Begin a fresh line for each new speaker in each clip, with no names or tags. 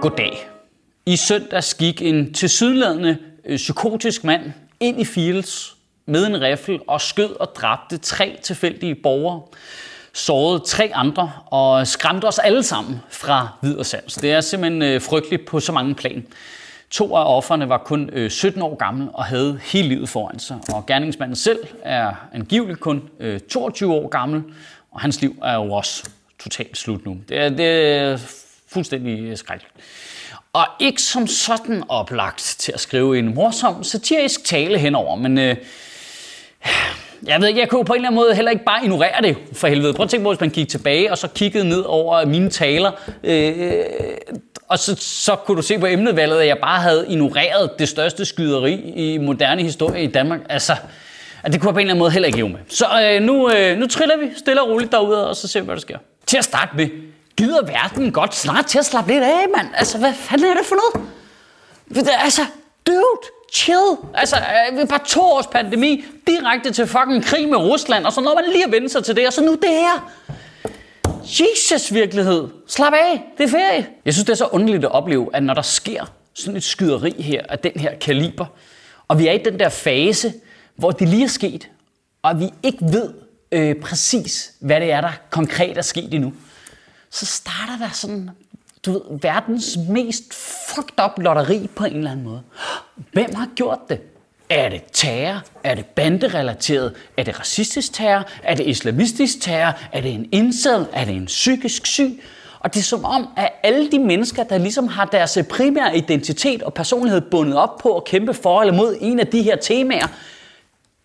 Goddag. I søndags gik en tilsyneladende øh, psykotisk mand ind i Fields med en riffel og skød og dræbte tre tilfældige borgere, sårede tre andre og skræmte os alle sammen fra Hvidersands. Det er simpelthen øh, frygteligt på så mange plan. To af offerne var kun øh, 17 år gamle og havde hele livet foran sig. Og gerningsmanden selv er angiveligt kun 22 år gammel, og hans liv er jo også totalt slut nu. Det er, det er fuldstændig øh, skrækkeligt. Og ikke som sådan oplagt til at skrive en morsom satirisk tale henover, men øh, jeg ved ikke, jeg kunne på en eller anden måde heller ikke bare ignorere det, for helvede. Prøv at tænke på, hvis man gik tilbage og så kiggede ned over mine taler, øh, og så, så kunne du se på emnevalget, at jeg bare havde ignoreret det største skyderi i moderne historie i Danmark. Altså, at det kunne jeg på en eller anden måde heller ikke give med. Så øh, nu, øh, nu triller vi stille og roligt derude, og så ser vi, hvad der sker. Til at starte med, gider verden godt snart til at slappe lidt af, mand. Altså, hvad fanden er det for noget? Altså, dude, chill. Altså, øh, er bare to års pandemi, direkte til fucking krig med Rusland, og så når man lige at vende sig til det, og så nu det her. Jesus virkelighed. Slap af, det er ferie. Jeg synes, det er så underligt at opleve, at når der sker sådan et skyderi her af den her kaliber, og vi er i den der fase, hvor det lige er sket, og vi ikke ved øh, præcis, hvad det er, der konkret er sket endnu, så starter der sådan, du ved, verdens mest fucked up lotteri på en eller anden måde. Hvem har gjort det? Er det terror? Er det banderelateret? Er det racistisk terror? Er det islamistisk terror? Er det en incel? Er det en psykisk syg? Og det er som om, at alle de mennesker, der ligesom har deres primære identitet og personlighed bundet op på at kæmpe for eller mod en af de her temaer,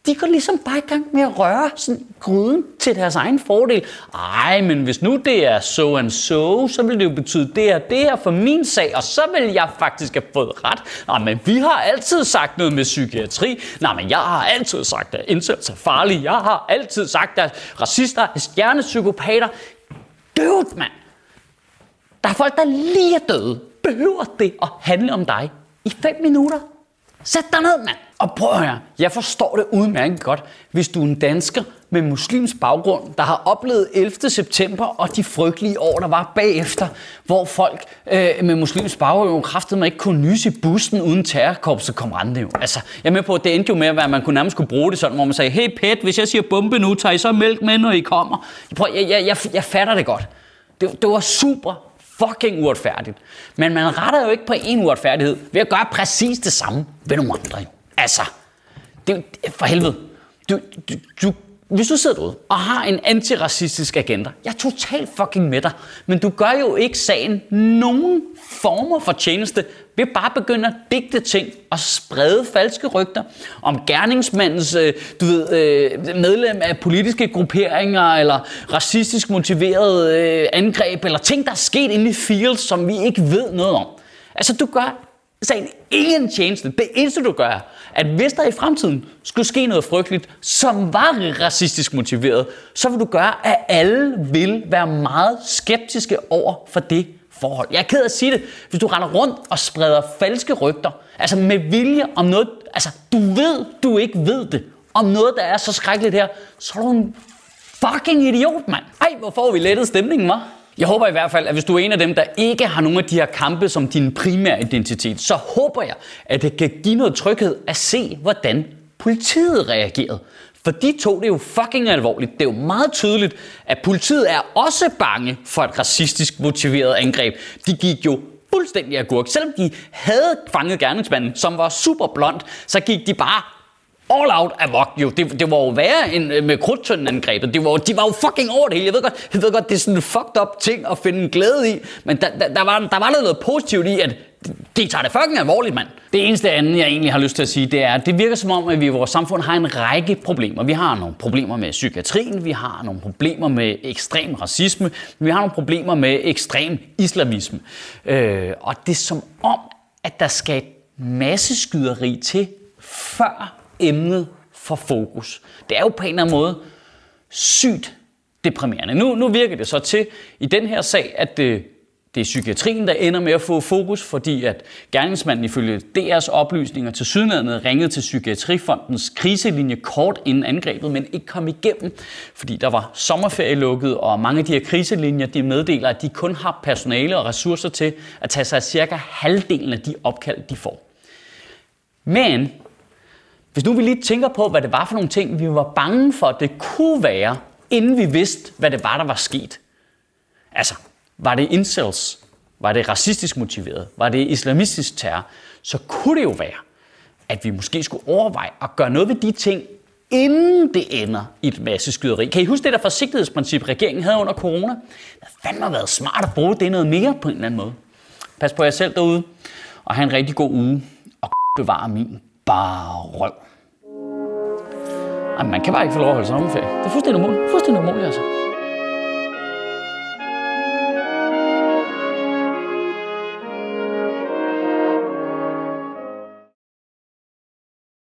de går ligesom bare i gang med at røre sådan gryden til deres egen fordel. Ej, men hvis nu det er so and so, så vil det jo betyde det og det her for min sag, og så vil jeg faktisk have fået ret. Nej, men vi har altid sagt noget med psykiatri. Nej, men jeg har altid sagt, at indsats er farlig. Jeg har altid sagt, at racister er stjernepsykopater. Dude, mand! Der er folk, der lige er døde. Behøver det at handle om dig i fem minutter? Sæt dig ned, mand! Og prøv at høre, jeg forstår det udmærket godt, hvis du er en dansker med muslims baggrund, der har oplevet 11. september og de frygtelige år, der var bagefter, hvor folk øh, med muslims baggrund kraftede mig ikke kunne nyse i bussen uden terrorkorpset kom jo. Altså, jeg er med på, at det endte jo med, at man kunne nærmest kunne bruge det sådan, hvor man sagde, hey pet, hvis jeg siger bombe nu, tager I så mælk med, når I kommer. Prøv, jeg, jeg, jeg, jeg fatter det godt. Det, det var super fucking uretfærdigt. Men man retter jo ikke på en uretfærdighed ved at gøre præcis det samme ved nogle andre. Jo. Altså, det, for helvede. Du, du, du, hvis du sidder derude og har en antiracistisk agenda, jeg er totalt fucking med dig, men du gør jo ikke sagen nogen former for tjeneste ved bare begynde at digte ting og sprede falske rygter om gerningsmandens øh, du ved, øh, medlem af politiske grupperinger eller racistisk motiveret øh, angreb eller ting, der er sket inde i fields, som vi ikke ved noget om. Altså, du gør sagen ingen tjeneste. Det eneste, du gør, at hvis der i fremtiden skulle ske noget frygteligt, som var racistisk motiveret, så vil du gøre, at alle vil være meget skeptiske over for det forhold. Jeg er ked af at sige det. Hvis du render rundt og spreder falske rygter, altså med vilje om noget, altså du ved, du ikke ved det, om noget, der er så skrækkeligt her, så er du en fucking idiot, mand. Ej, hvor får vi lettet stemningen, var? Jeg håber i hvert fald, at hvis du er en af dem, der ikke har nogen af de her kampe som din primære identitet, så håber jeg, at det kan give noget tryghed at se, hvordan politiet reagerede. For de tog det jo fucking alvorligt. Det er jo meget tydeligt, at politiet er også bange for et racistisk motiveret angreb. De gik jo fuldstændig agurk. Selvom de havde fanget gerningsmanden, som var super blond, så gik de bare all out amok jo. Det, det var jo værre end øh, med krudtøndenangrebet. Det var, de var jo fucking over det hele. Jeg ved, godt, jeg ved godt, det er sådan en fucked up ting at finde glæde i. Men der, der, der, var, der var noget positivt i, at de tager det fucking alvorligt, mand. Det eneste andet, jeg egentlig har lyst til at sige, det er, at det virker som om, at vi i vores samfund har en række problemer. Vi har nogle problemer med psykiatrien, vi har nogle problemer med ekstrem racisme, vi har nogle problemer med ekstrem islamisme. Øh, og det er som om, at der skal masse skyderi til, før emnet for fokus. Det er jo på en eller anden måde sygt deprimerende. Nu, nu virker det så til i den her sag, at det, Det er psykiatrien, der ender med at få fokus, fordi at gerningsmanden ifølge DR's oplysninger til sydlandet ringede til Psykiatrifondens kriselinje kort inden angrebet, men ikke kom igennem, fordi der var sommerferie lukket, og mange af de her kriselinjer de meddeler, at de kun har personale og ressourcer til at tage sig af cirka halvdelen af de opkald, de får. Men hvis nu vi lige tænker på, hvad det var for nogle ting, vi var bange for, det kunne være, inden vi vidste, hvad det var, der var sket. Altså, var det incels? Var det racistisk motiveret? Var det islamistisk terror? Så kunne det jo være, at vi måske skulle overveje at gøre noget ved de ting, inden det ender i et masse skyderi. Kan I huske det der forsigtighedsprincip, regeringen havde under corona? Det havde fandme været smart at bruge det noget mere på en eller anden måde. Pas på jer selv derude, og have en rigtig god uge, og bevare min bare røv. Jamen, man kan bare ikke få lov at holde sommerferie. Det er fuldstændig umuligt. Fuldstændig umuligt, altså.